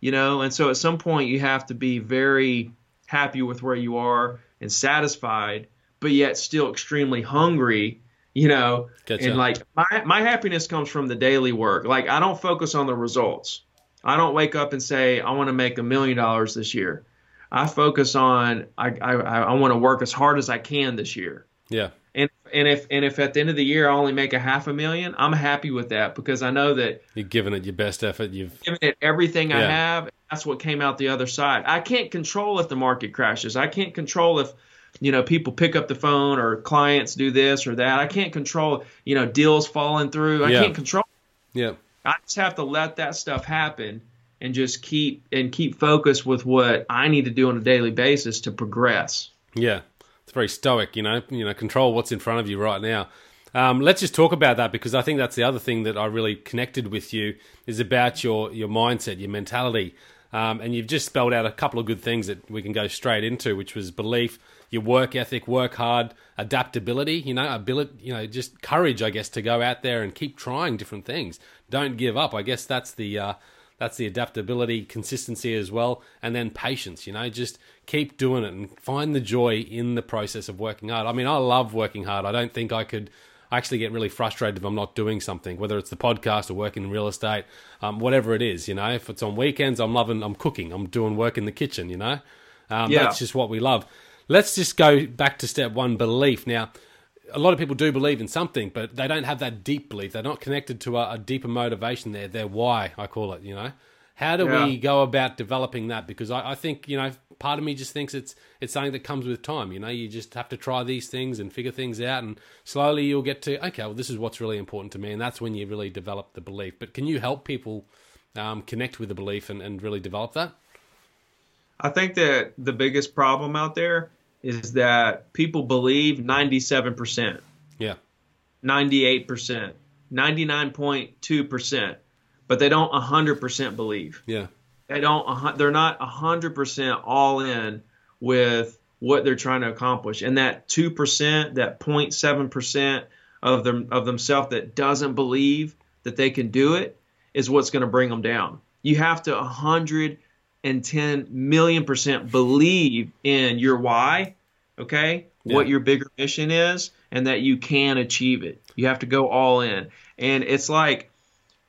you know. And so at some point you have to be very happy with where you are and satisfied but yet still extremely hungry you know gotcha. and like my, my happiness comes from the daily work like i don't focus on the results i don't wake up and say i want to make a million dollars this year i focus on i i, I want to work as hard as i can this year yeah and and if and if at the end of the year I only make a half a million, I'm happy with that because I know that you're giving it your best effort. You've given it everything yeah. I have. That's what came out the other side. I can't control if the market crashes. I can't control if you know, people pick up the phone or clients do this or that. I can't control, you know, deals falling through. I yeah. can't control. Yeah. I just have to let that stuff happen and just keep and keep focused with what I need to do on a daily basis to progress. Yeah. It's very stoic, you know, you know, control what's in front of you right now. Um, let's just talk about that because I think that's the other thing that I really connected with you is about your your mindset, your mentality. Um, and you've just spelled out a couple of good things that we can go straight into, which was belief, your work ethic, work hard, adaptability, you know, ability, you know, just courage, I guess, to go out there and keep trying different things. Don't give up. I guess that's the uh, that's the adaptability, consistency as well, and then patience. You know, just keep doing it and find the joy in the process of working hard. I mean, I love working hard. I don't think I could I actually get really frustrated if I'm not doing something, whether it's the podcast or working in real estate, um, whatever it is. You know, if it's on weekends, I'm loving, I'm cooking, I'm doing work in the kitchen. You know, um, yeah. that's just what we love. Let's just go back to step one: belief. Now, a lot of people do believe in something, but they don't have that deep belief. They're not connected to a, a deeper motivation. There, their why, I call it. You know, how do yeah. we go about developing that? Because I, I think you know part of me just thinks it's it's something that comes with time. You know, you just have to try these things and figure things out, and slowly you'll get to okay, well, this is what's really important to me, and that's when you really develop the belief. But can you help people um, connect with the belief and, and really develop that? I think that the biggest problem out there is that people believe ninety seven percent. Yeah. Ninety eight percent. Ninety nine point two percent. But they don't hundred percent believe. Yeah they don't they're not 100% all in with what they're trying to accomplish and that 2% that 0.7% of them of themselves that doesn't believe that they can do it is what's going to bring them down you have to 110 million percent believe in your why okay yeah. what your bigger mission is and that you can achieve it you have to go all in and it's like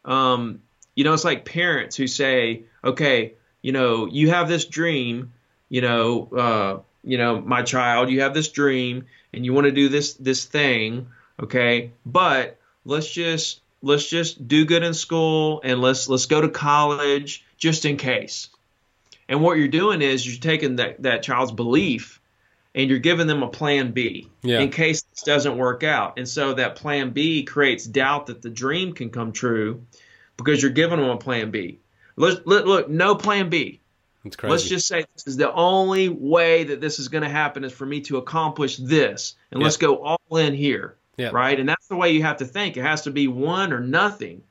um, you know, it's like parents who say, okay, you know, you have this dream, you know, uh, you know, my child, you have this dream and you want to do this this thing, okay? But let's just let's just do good in school and let's let's go to college just in case. And what you're doing is you're taking that, that child's belief and you're giving them a plan B yeah. in case this doesn't work out. And so that plan B creates doubt that the dream can come true because you're giving them a plan B. Let's let, look, no plan B. Let's just say this is the only way that this is going to happen is for me to accomplish this, and let's go all in here, right? And that's the way you have to think. It has to be one or nothing,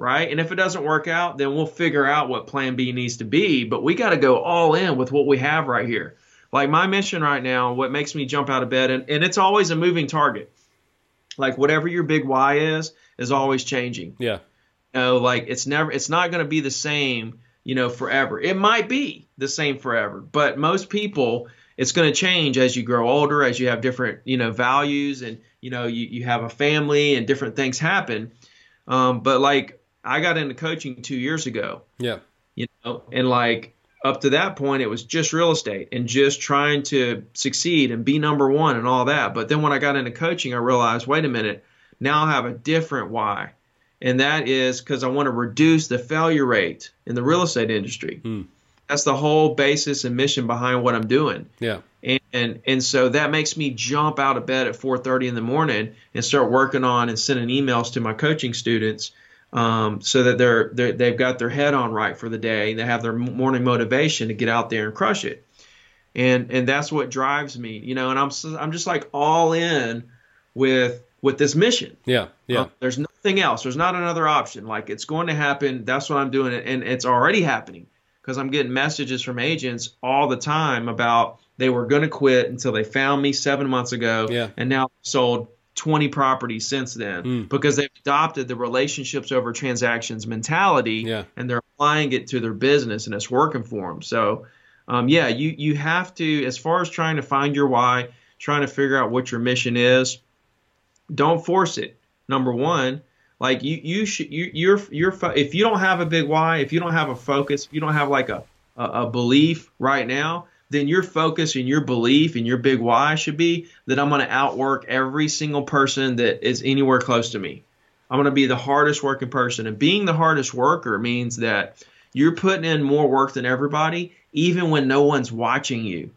right? And if it doesn't work out, then we'll figure out what Plan B needs to be. But we got to go all in with what we have right here. Like my mission right now, what makes me jump out of bed, and, and it's always a moving target. Like whatever your big why is, is always changing. Yeah know, like it's never, it's not going to be the same, you know, forever. It might be the same forever, but most people, it's going to change as you grow older, as you have different, you know, values, and you know, you you have a family, and different things happen. Um, but like, I got into coaching two years ago. Yeah. You know, and like up to that point, it was just real estate and just trying to succeed and be number one and all that. But then when I got into coaching, I realized, wait a minute, now I have a different why and that is because I want to reduce the failure rate in the real estate industry. Hmm. That's the whole basis and mission behind what I'm doing. Yeah. And, and and so that makes me jump out of bed at 4:30 in the morning and start working on and sending emails to my coaching students um, so that they're, they're they've got their head on right for the day. And they have their morning motivation to get out there and crush it. And and that's what drives me, you know. And I'm I'm just like all in with with this mission. Yeah, yeah. Uh, there's nothing else. There's not another option. Like it's going to happen. That's what I'm doing, and it's already happening because I'm getting messages from agents all the time about they were going to quit until they found me seven months ago, yeah. and now sold 20 properties since then mm. because they've adopted the relationships over transactions mentality, yeah. and they're applying it to their business, and it's working for them. So, um, yeah, you you have to, as far as trying to find your why, trying to figure out what your mission is don't force it. Number one, like you, you should, you, you're, you're, if you don't have a big why, if you don't have a focus, if you don't have like a, a, a belief right now, then your focus and your belief and your big why should be that I'm going to outwork every single person that is anywhere close to me. I'm going to be the hardest working person. And being the hardest worker means that you're putting in more work than everybody, even when no one's watching you.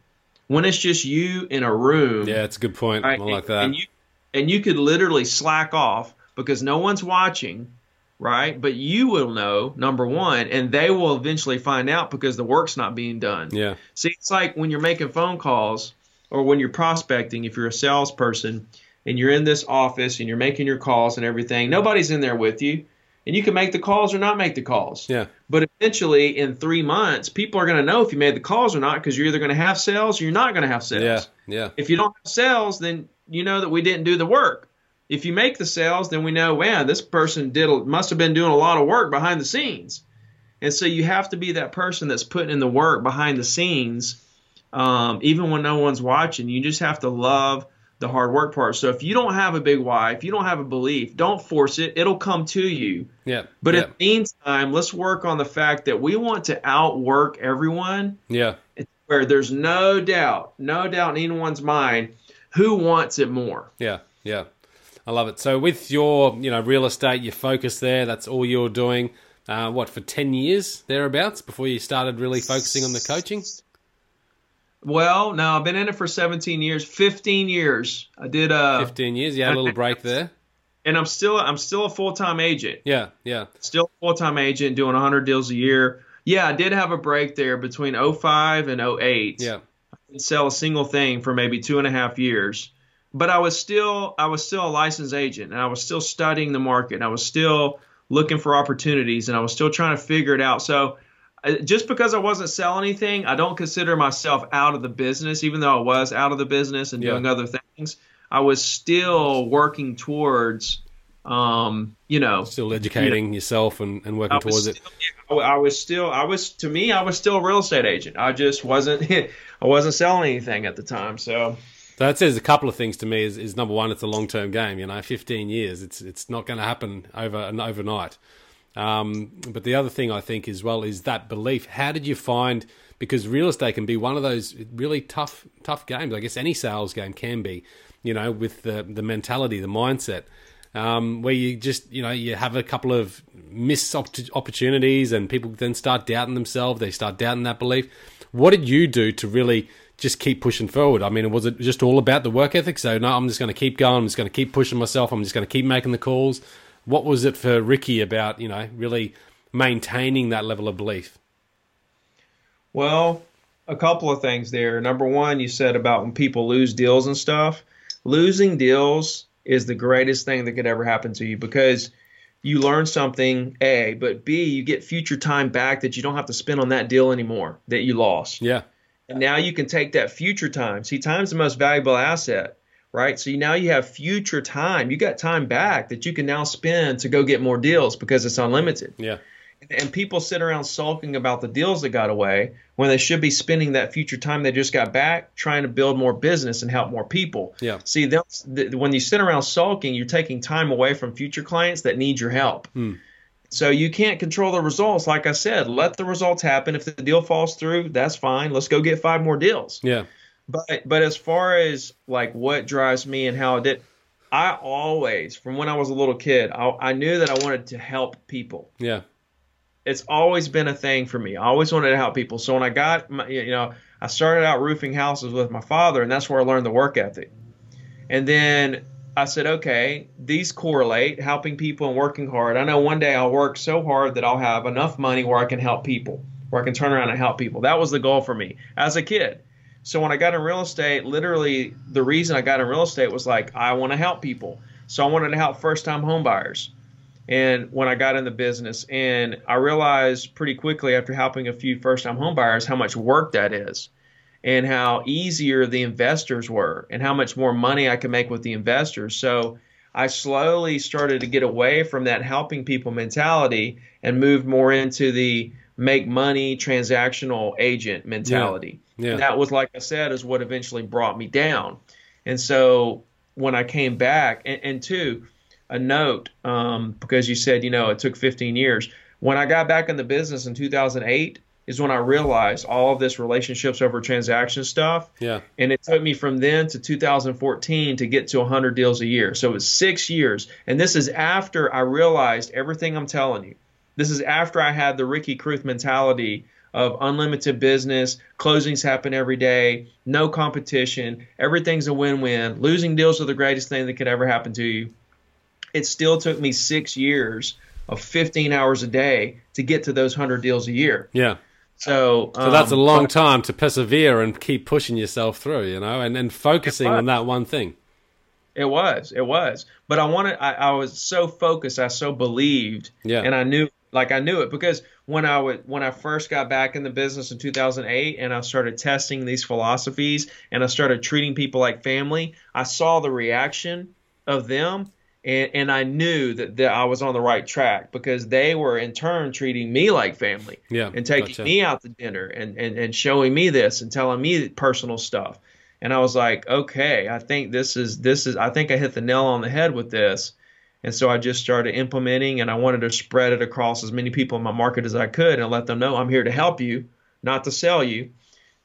When it's just you in a room. Yeah, it's a good point. Right, I like that. And you, and you could literally slack off because no one's watching, right? But you will know, number one, and they will eventually find out because the work's not being done. Yeah. See, it's like when you're making phone calls or when you're prospecting, if you're a salesperson and you're in this office and you're making your calls and everything, nobody's in there with you. and you can make the calls or not make the calls. Yeah. But eventually, in three months, people are going to know if you made the calls or not because you're either going to have sales or you're not going to have sales. Yeah. Yeah. If you don't have sales, then you know that we didn't do the work. If you make the sales, then we know, man, this person did must have been doing a lot of work behind the scenes. And so you have to be that person that's putting in the work behind the scenes, um, even when no one's watching. You just have to love the hard work part. So if you don't have a big why, if you don't have a belief, don't force it. It'll come to you. Yeah. But yeah. in the meantime, let's work on the fact that we want to outwork everyone. Yeah. Where there's no doubt, no doubt in anyone's mind who wants it more. Yeah. Yeah. I love it. So with your, you know, real estate, your focus there, that's all you're doing. Uh, what for ten years thereabouts before you started really focusing on the coaching? Well, no, I've been in it for 17 years, 15 years. I did uh 15 years. You had a little break there. And I'm still I'm still a full-time agent. Yeah, yeah. Still full-time agent doing 100 deals a year. Yeah, I did have a break there between 05 and 08. Yeah. I didn't sell a single thing for maybe two and a half years. But I was still I was still a licensed agent and I was still studying the market. And I was still looking for opportunities and I was still trying to figure it out. So just because I wasn't selling anything, I don't consider myself out of the business, even though I was out of the business and doing other things. I was still working towards, um, you know, still educating you know, yourself and, and working towards still, it. I was still, I was, to me, I was still a real estate agent. I just wasn't, I wasn't selling anything at the time. So, so that says a couple of things to me. Is, is number one, it's a long term game. You know, fifteen years. It's it's not going to happen over and overnight. Um, but the other thing I think as well is that belief. How did you find? Because real estate can be one of those really tough, tough games. I guess any sales game can be. You know, with the the mentality, the mindset, um, where you just you know you have a couple of missed opportunities, and people then start doubting themselves. They start doubting that belief. What did you do to really just keep pushing forward? I mean, was it just all about the work ethic? So no, I'm just going to keep going. I'm just going to keep pushing myself. I'm just going to keep making the calls. What was it for Ricky about, you know, really maintaining that level of belief? Well, a couple of things there. Number one, you said about when people lose deals and stuff. Losing deals is the greatest thing that could ever happen to you because you learn something, A, but B, you get future time back that you don't have to spend on that deal anymore that you lost. Yeah. And now you can take that future time. See, time's the most valuable asset right? So now you have future time. You got time back that you can now spend to go get more deals because it's unlimited. Yeah. And people sit around sulking about the deals that got away when they should be spending that future time they just got back trying to build more business and help more people. Yeah. See, when you sit around sulking, you're taking time away from future clients that need your help. Hmm. So you can't control the results. Like I said, let the results happen. If the deal falls through, that's fine. Let's go get five more deals. Yeah. But but as far as like what drives me and how it did, I always from when I was a little kid, I, I knew that I wanted to help people. Yeah, it's always been a thing for me. I always wanted to help people. So when I got my, you know, I started out roofing houses with my father, and that's where I learned the work ethic. And then I said, okay, these correlate, helping people and working hard. I know one day I'll work so hard that I'll have enough money where I can help people, where I can turn around and help people. That was the goal for me as a kid. So when I got in real estate, literally the reason I got in real estate was like I want to help people. So I wanted to help first-time homebuyers. And when I got in the business, and I realized pretty quickly after helping a few first-time homebuyers how much work that is, and how easier the investors were, and how much more money I could make with the investors. So I slowly started to get away from that helping people mentality and moved more into the make money transactional agent mentality. Yeah. yeah. That was, like I said, is what eventually brought me down. And so when I came back, and, and two, a note, um, because you said, you know, it took 15 years. When I got back in the business in 2008, is when I realized all of this relationships over transaction stuff. Yeah. And it took me from then to 2014 to get to 100 deals a year. So it was six years. And this is after I realized everything I'm telling you. This is after I had the Ricky Carruth mentality of unlimited business, closings happen every day, no competition, everything's a win win. Losing deals are the greatest thing that could ever happen to you. It still took me six years of 15 hours a day to get to those 100 deals a year. Yeah. So, so that's a um, long time to persevere and keep pushing yourself through, you know, and, and focusing on that one thing. It was, it was. But I wanted, I, I was so focused, I so believed, Yeah. and I knew, like I knew it because when I would, when I first got back in the business in 2008, and I started testing these philosophies, and I started treating people like family, I saw the reaction of them, and and I knew that, that I was on the right track because they were in turn treating me like family, Yeah, and taking gotcha. me out to dinner and, and and showing me this and telling me personal stuff. And I was like, okay, I think this is this is I think I hit the nail on the head with this. And so I just started implementing and I wanted to spread it across as many people in my market as I could and let them know I'm here to help you, not to sell you.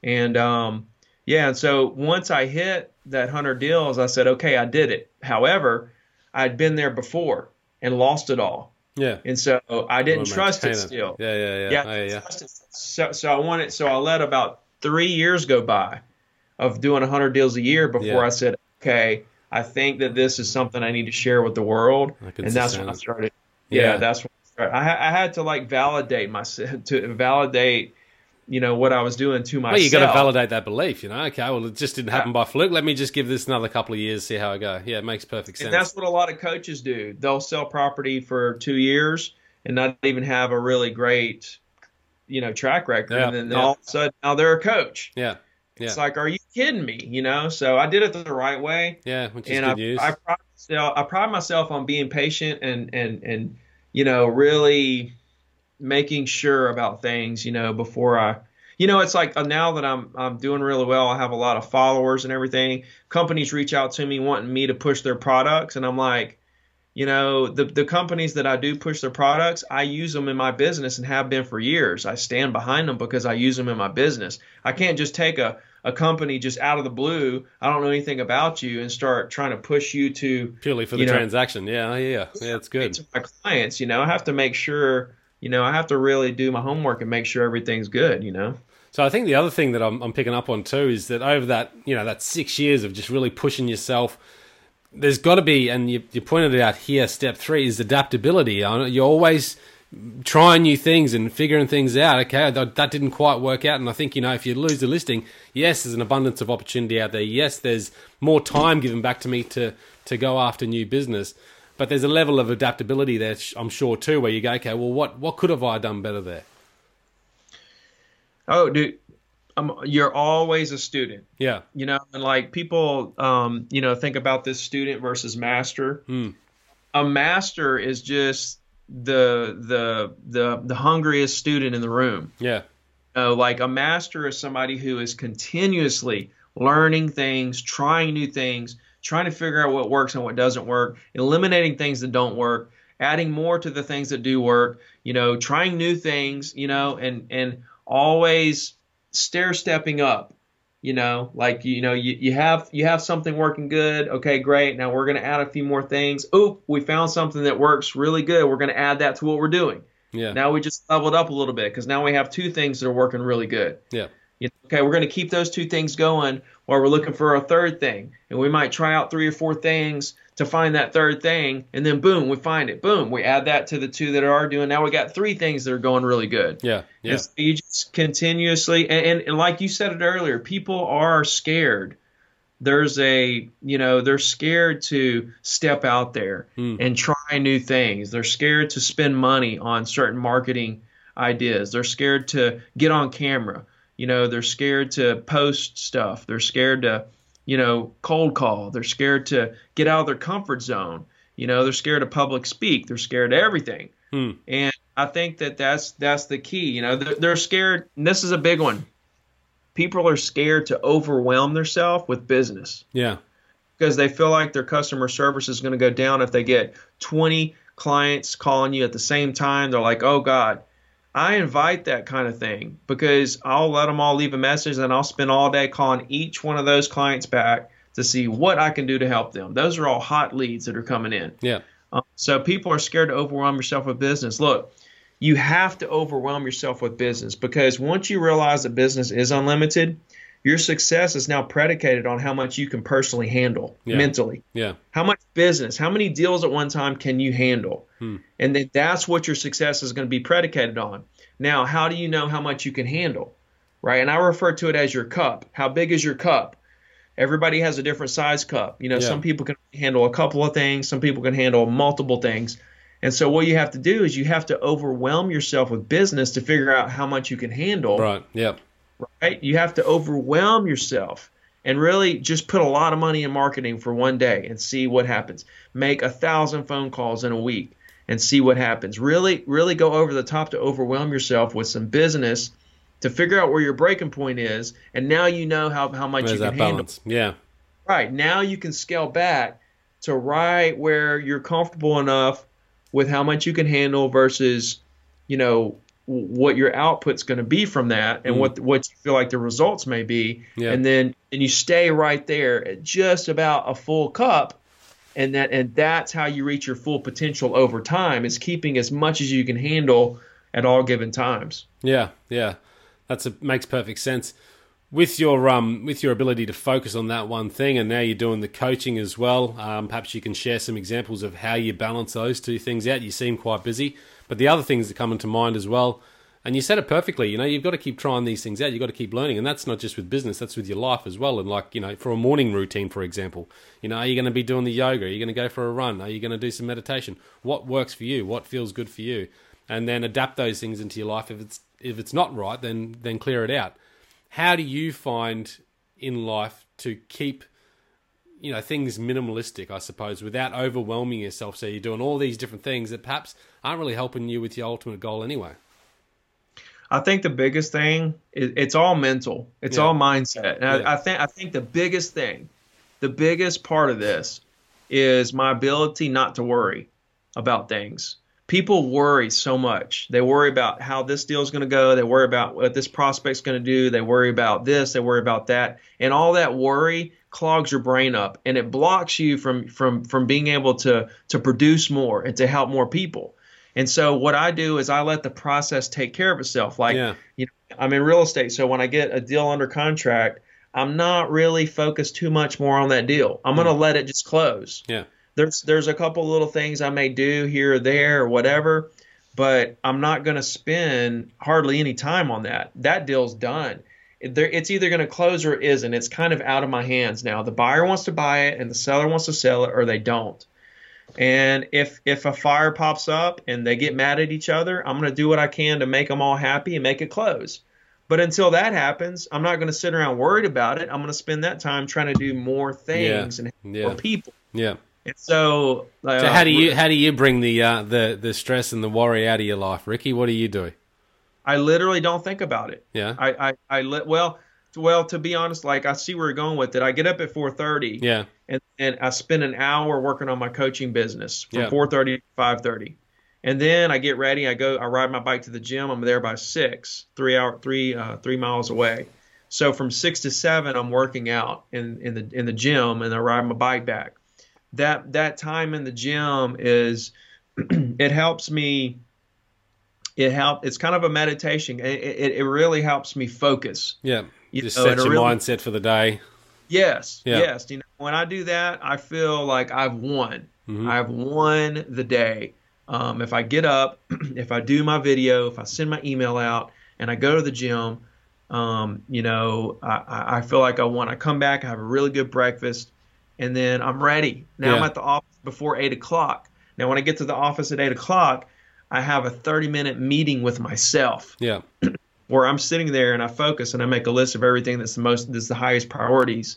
And um, yeah, and so once I hit that 100 deals, I said, okay, I did it. However, I'd been there before and lost it all. Yeah. And so I didn't trust it still. Yeah, yeah, yeah. Yeah, Oh, yeah, yeah. So, so I wanted, so I let about three years go by of doing 100 deals a year before Yeah. I said, okay, I think that this is something I need to share with the world, and that's when I started. Yeah. Yeah, that's when I started. I, I had to like validate myself to validate, you know, what I was doing to myself. Well, you got to validate that belief, you know. Okay, well, it just didn't happen by fluke. Let me just give this another couple of years, see how I go. Yeah, it makes perfect sense. And that's what a lot of coaches do. They'll sell property for two years and not even have a really great, you know, track record. Yeah, and then yeah. all of a sudden now they're a coach. yeah, yeah, It's like, are you kidding me? You know, so I did it the right way. yeah, which is and good I, news. I, pride myself, I pride myself on being patient and, and, and, you know, really making sure about things, you know, before I, you know, it's like uh, now that I'm, I'm doing really well, I have a lot of followers and everything. Companies reach out to me wanting me to push their products. And I'm like, you know, the, the companies that I do push their products, I use them in my business and have been for years. I stand behind them because I use them in my business. I can't just take a, a company just out of the blue, I don't know anything about you, and start trying to push you to Purely for the know, transaction. Yeah, yeah, yeah. It's good. to my clients. You know, I have to make sure, you know, I have to really do my homework and make sure everything's good. You know. So I think the other thing that I'm, I'm picking up on too is that over that you know that six years of just really pushing yourself, there's got to be, and you, you pointed it out here. Step three is adaptability. You're always trying new things and figuring things out. Okay, that, that didn't quite work out, and I think you know if you lose the listing, yes, there's an abundance of opportunity out there. Yes, there's more time given back to me to to go after new business. But there's a level of adaptability there, I'm sure too, where you go, okay, well, what what could have I done better there? Oh, dude, I'm, you're always a student. Yeah, You know, and like people, um, you know, think about this student versus master. Hmm. A master is just the the the the hungriest student in the room. yeah, You know, like a master is somebody who is continuously learning things, trying new things, trying to figure out what works and what doesn't work, eliminating things that don't work, adding more to the things that do work, you know, trying new things, you know, and and always stair stepping up. You know, like you know, you, you have you have something working good. Okay, great. Now we're gonna add a few more things. Oop, we found something that works really good. We're gonna add that to what we're doing. yeah, Now we just leveled up a little bit because now we have two things that are working really good. yeah. You okay, we're going to keep those two things going while we're looking for a third thing. And we might try out three or four things to find that third thing. And then, boom, we find it. Boom, we add that to the two that are doing. Now we got three things that are going really good. Yeah, yeah, so you just continuously, and, and, and like you said it earlier, people are scared. There's a, you know, they're scared to step out there hmm. and try new things. They're scared to spend money on certain marketing ideas. They're scared to get on camera. You know, they're scared to post stuff. They're scared to, you know, cold call. They're scared to get out of their comfort zone. You know, they're scared to public speak. They're scared of everything. Hmm. And I think that that's that's the key. You know, they're, they're scared. And this is a big one. People are scared to overwhelm themselves with business yeah, because they feel like their customer service is going to go down if they get 20 clients calling you at the same time. They're like, oh God, I invite that kind of thing because I'll let them all leave a message and I'll spend all day calling each one of those clients back to see what I can do to help them. Those are all hot leads that are coming in. yeah, Um, so people are scared to overwhelm yourself with business. Look, you have to overwhelm yourself with business because once you realize that business is unlimited, your success is now predicated on how much you can personally handle Yeah. mentally. yeah, How much business, how many deals at one time can you handle? Hmm. And then that's what your success is going to be predicated on. Now, how do you know how much you can handle? Right? And I refer to it as your cup. How big is your cup? everybody has a different size cup. You know, Yeah. some people can handle a couple of things, some people can handle multiple things. And so what you have to do is you have to overwhelm yourself with business to figure out how much you can handle. Right. Yep. Right? You have to overwhelm yourself and really just put a lot of money in marketing for one day and see what happens. Make a thousand phone calls in a week and see what happens. Really, really go over the top to overwhelm yourself with some business to figure out where your breaking point is. And now you know how, how much you can handle. balance? Yeah. Right. Now you can scale back to right where you're comfortable enough with how much you can handle versus, you know, what your output's going to be from that and what what you feel like the results may be. Yeah. And then and you stay right there at just about a full cup and that and that's how you reach your full potential over time is keeping as much as you can handle at all given times. Yeah, yeah, that's a, makes perfect sense. With your um, with your ability to focus on that one thing, and now you're doing the coaching as well. Um, perhaps you can share some examples of how you balance those two things out. You seem quite busy, but the other things that come into mind as well. And you said it perfectly. You know, you've got to keep trying these things out. You've got to keep learning, and that's not just with business. That's with your life as well. And like you know, for a morning routine, for example, you know, are you going to be doing the yoga? Are you going to go for a run? Are you going to do some meditation? What works for you? What feels good for you? And then adapt those things into your life. If it's if it's not right, then then clear it out. How do you find in life to keep you know things minimalistic, I suppose, without overwhelming yourself? So you're doing all these different things that perhaps aren't really helping you with your ultimate goal anyway. I think the biggest thing is it's all mental. It's Yeah. all mindset. And Yeah. I, I think I think the biggest thing, the biggest part of this is my ability not to worry about things. People worry so much. They worry about how this deal is going to go. They worry about what this prospect's going to do. They worry about this. They worry about that. And all that worry clogs your brain up and it blocks you from from from being able to to produce more and to help more people. And so what I do is I let the process take care of itself. Like Yeah. you know, I'm in real estate, so when I get a deal under contract, I'm not really focused too much more on that deal. I'm going to mm. let it just close. Yeah, There's there's a couple little things I may do here or there or whatever, but I'm not going to spend hardly any time on that. That deal's done. It's either going to close or it isn't. It's kind of out of my hands now. The buyer wants to buy it and the seller wants to sell it, or they don't. And if if a fire pops up and they get mad at each other, I'm going to do what I can to make them all happy and make it close. But until that happens, I'm not going to sit around worried about it. I'm going to spend that time trying to do more things and Yeah. more people. yeah. And so, uh, So how do you how do you bring the uh, the the stress and the worry out of your life, Ricky? What do you do? I literally don't think about it. Yeah, I I, I let well well to be honest, like I see where you're going with it. I get up at 4:30 yeah, and, and I spend an hour working on my coaching business from Yeah. 4:30 to 5:30. And then I get ready. I go. I ride my bike to the gym. I'm there by six, three hour, three uh, three miles away. So from six to seven, I'm working out in, in the in the gym, and I ride my bike back. That that time in the gym is it helps me. It help. It's kind of a meditation. It, it, it really helps me focus. yeah. You Just know, set your really- mindset for the day. Yes, Yeah. yes. You know, when I do that, I feel like I've won. Mm-hmm. I've won the day. Um, if I get up, if I do my video, if I send my email out, and I go to the gym, um, you know, I- I, I feel like I won. I come back, I have a really good breakfast, and then I'm ready. Now I'm at the office before eight o'clock. Now when I get to the office at eight o'clock, I have a 30 minute meeting with myself Yeah, where I'm sitting there and I focus and I make a list of everything that's the most that's the highest priorities.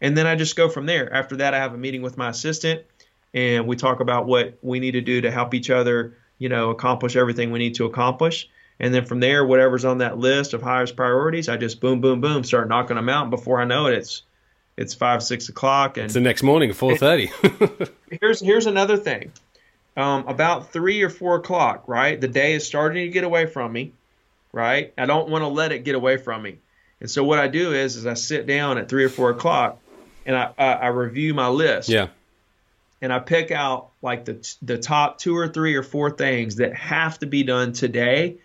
And then I just go from there. After that I have a meeting with my assistant and we talk about what we need to do to help each other, you know, accomplish everything we need to accomplish. And then from there, whatever's on that list of highest priorities, I just boom, boom, boom, start knocking them out. And before I know it, it's it's five, six o'clock. And it's the next morning at four thirty. here's here's another thing. Um, about three or four o'clock, right? The day is starting to get away from me, right? I don't want to let it get away from me, and so what I do is, is I sit down at three or four o'clock, and I I, I review my list, yeah, and I pick out like the the top two or three or four things that have to be done today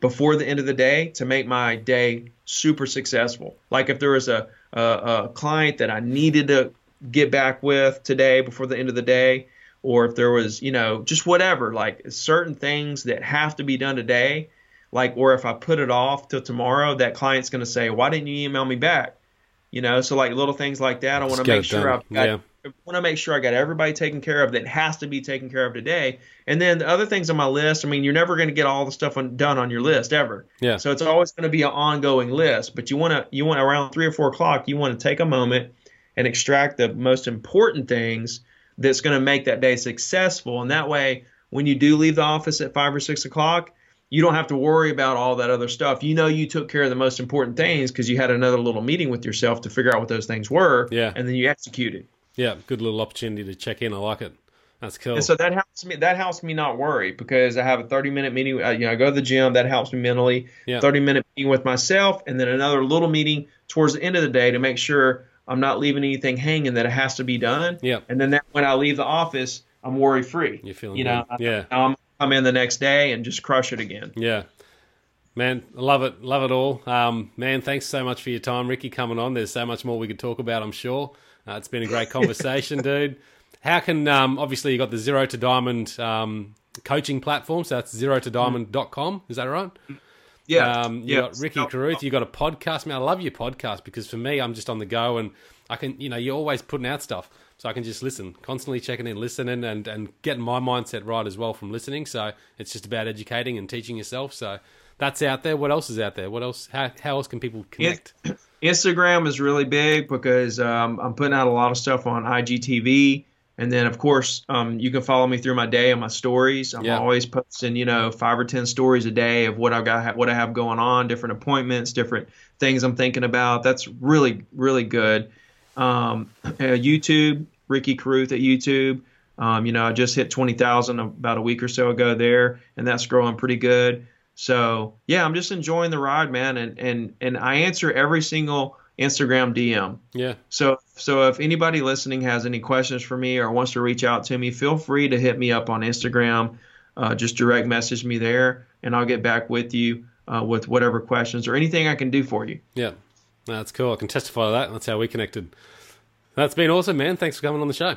before the end of the day to make my day super successful. Like if there was a, a, a client that I needed to get back with today before the end of the day, or if there was, you know, just whatever, like certain things that have to be done today, like, or if I put it off till tomorrow, that client's going to say, why didn't you email me back? You know, so like little things like that. I want to make sure. I've got. Yeah. I want to make sure I got everybody taken care of that has to be taken care of today. And then the other things on my list, I mean, you're never going to get all the stuff on, done on your list ever. Yeah. So it's always going to be an ongoing list. But you want to, you want around three or four o'clock, you want to take a moment and extract the most important things that's going to make that day successful. And that way, when you do leave the office at five or six o'clock, you don't have to worry about all that other stuff. You know, you took care of the most important things because you had another little meeting with yourself to figure out what those things were. Yeah. And then you executed. Yeah. Good little opportunity to check in. I like it. That's cool. And so that helps me. That helps me not worry because I have a 30 minute meeting. Uh, you know, I go to the gym. That helps me mentally. Yeah. 30 minute meeting with myself, and then another little meeting towards the end of the day to make sure I'm not leaving anything hanging that it has to be done. Yeah. And then that, when I leave the office, I'm worry free. You're feeling you know, good. yeah. I'm come in the next day and just crush it again. Yeah. Man, love it, love it all. Um, man, thanks so much for your time, Ricky, coming on. There's so much more we could talk about, I'm sure. Uh, it's been a great conversation, dude. How can um, obviously you got the zero to diamond um, coaching platform, so that's zero to diamond.com, is that right? Yeah. Um, you yeah. got Ricky Carruth, you got a podcast. Man, I love your podcast because for me, I'm just on the go and I can, you know, you're always putting out stuff. So I can just listen, constantly checking in, listening, and, and getting my mindset right as well from listening. So it's just about educating and teaching yourself. So that's out there. What else is out there? What else? How, how else can people connect? Instagram is really big because um, I'm putting out a lot of stuff on IGTV. And then, of course, um, you can follow me through my day and my stories. I'm Yeah. always posting, you know, five or ten stories a day of what I got, what I have going on, different appointments, different things I'm thinking about. That's really, really good. Um, uh, YouTube, Ricky Carruth at YouTube. Um, you know, I just hit 20,000 about a week or so ago there, and that's growing pretty good. So yeah, I'm just enjoying the ride, man. And and and I answer every single Instagram DM. Yeah. So so if anybody listening has any questions for me or wants to reach out to me, feel free to hit me up on Instagram. Uh, just direct message me there, and I'll get back with you uh, with whatever questions or anything I can do for you. Yeah. That's cool. I can testify to that. That's how we connected. That's been awesome, man. Thanks for coming on the show.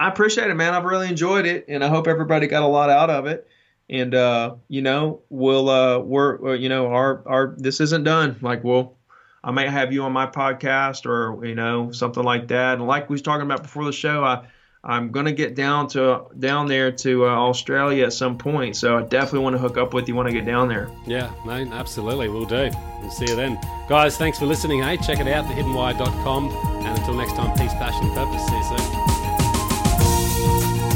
I appreciate it, man. I've really enjoyed it, and I hope everybody got a lot out of it. And uh, you know, we'll uh, we're uh, you know our our this isn't done. Like we'll I might have you on my podcast or you know something like that. And like we was talking about before the show, I I'm gonna get down to down there to uh, Australia at some point. So I definitely want to hook up with you when I get down there. Yeah, no, absolutely. We'll do. We'll see you then. Guys, thanks for listening. Hey, check it out, thehiddenwhy.com. And until next time, peace, passion, purpose. See you soon.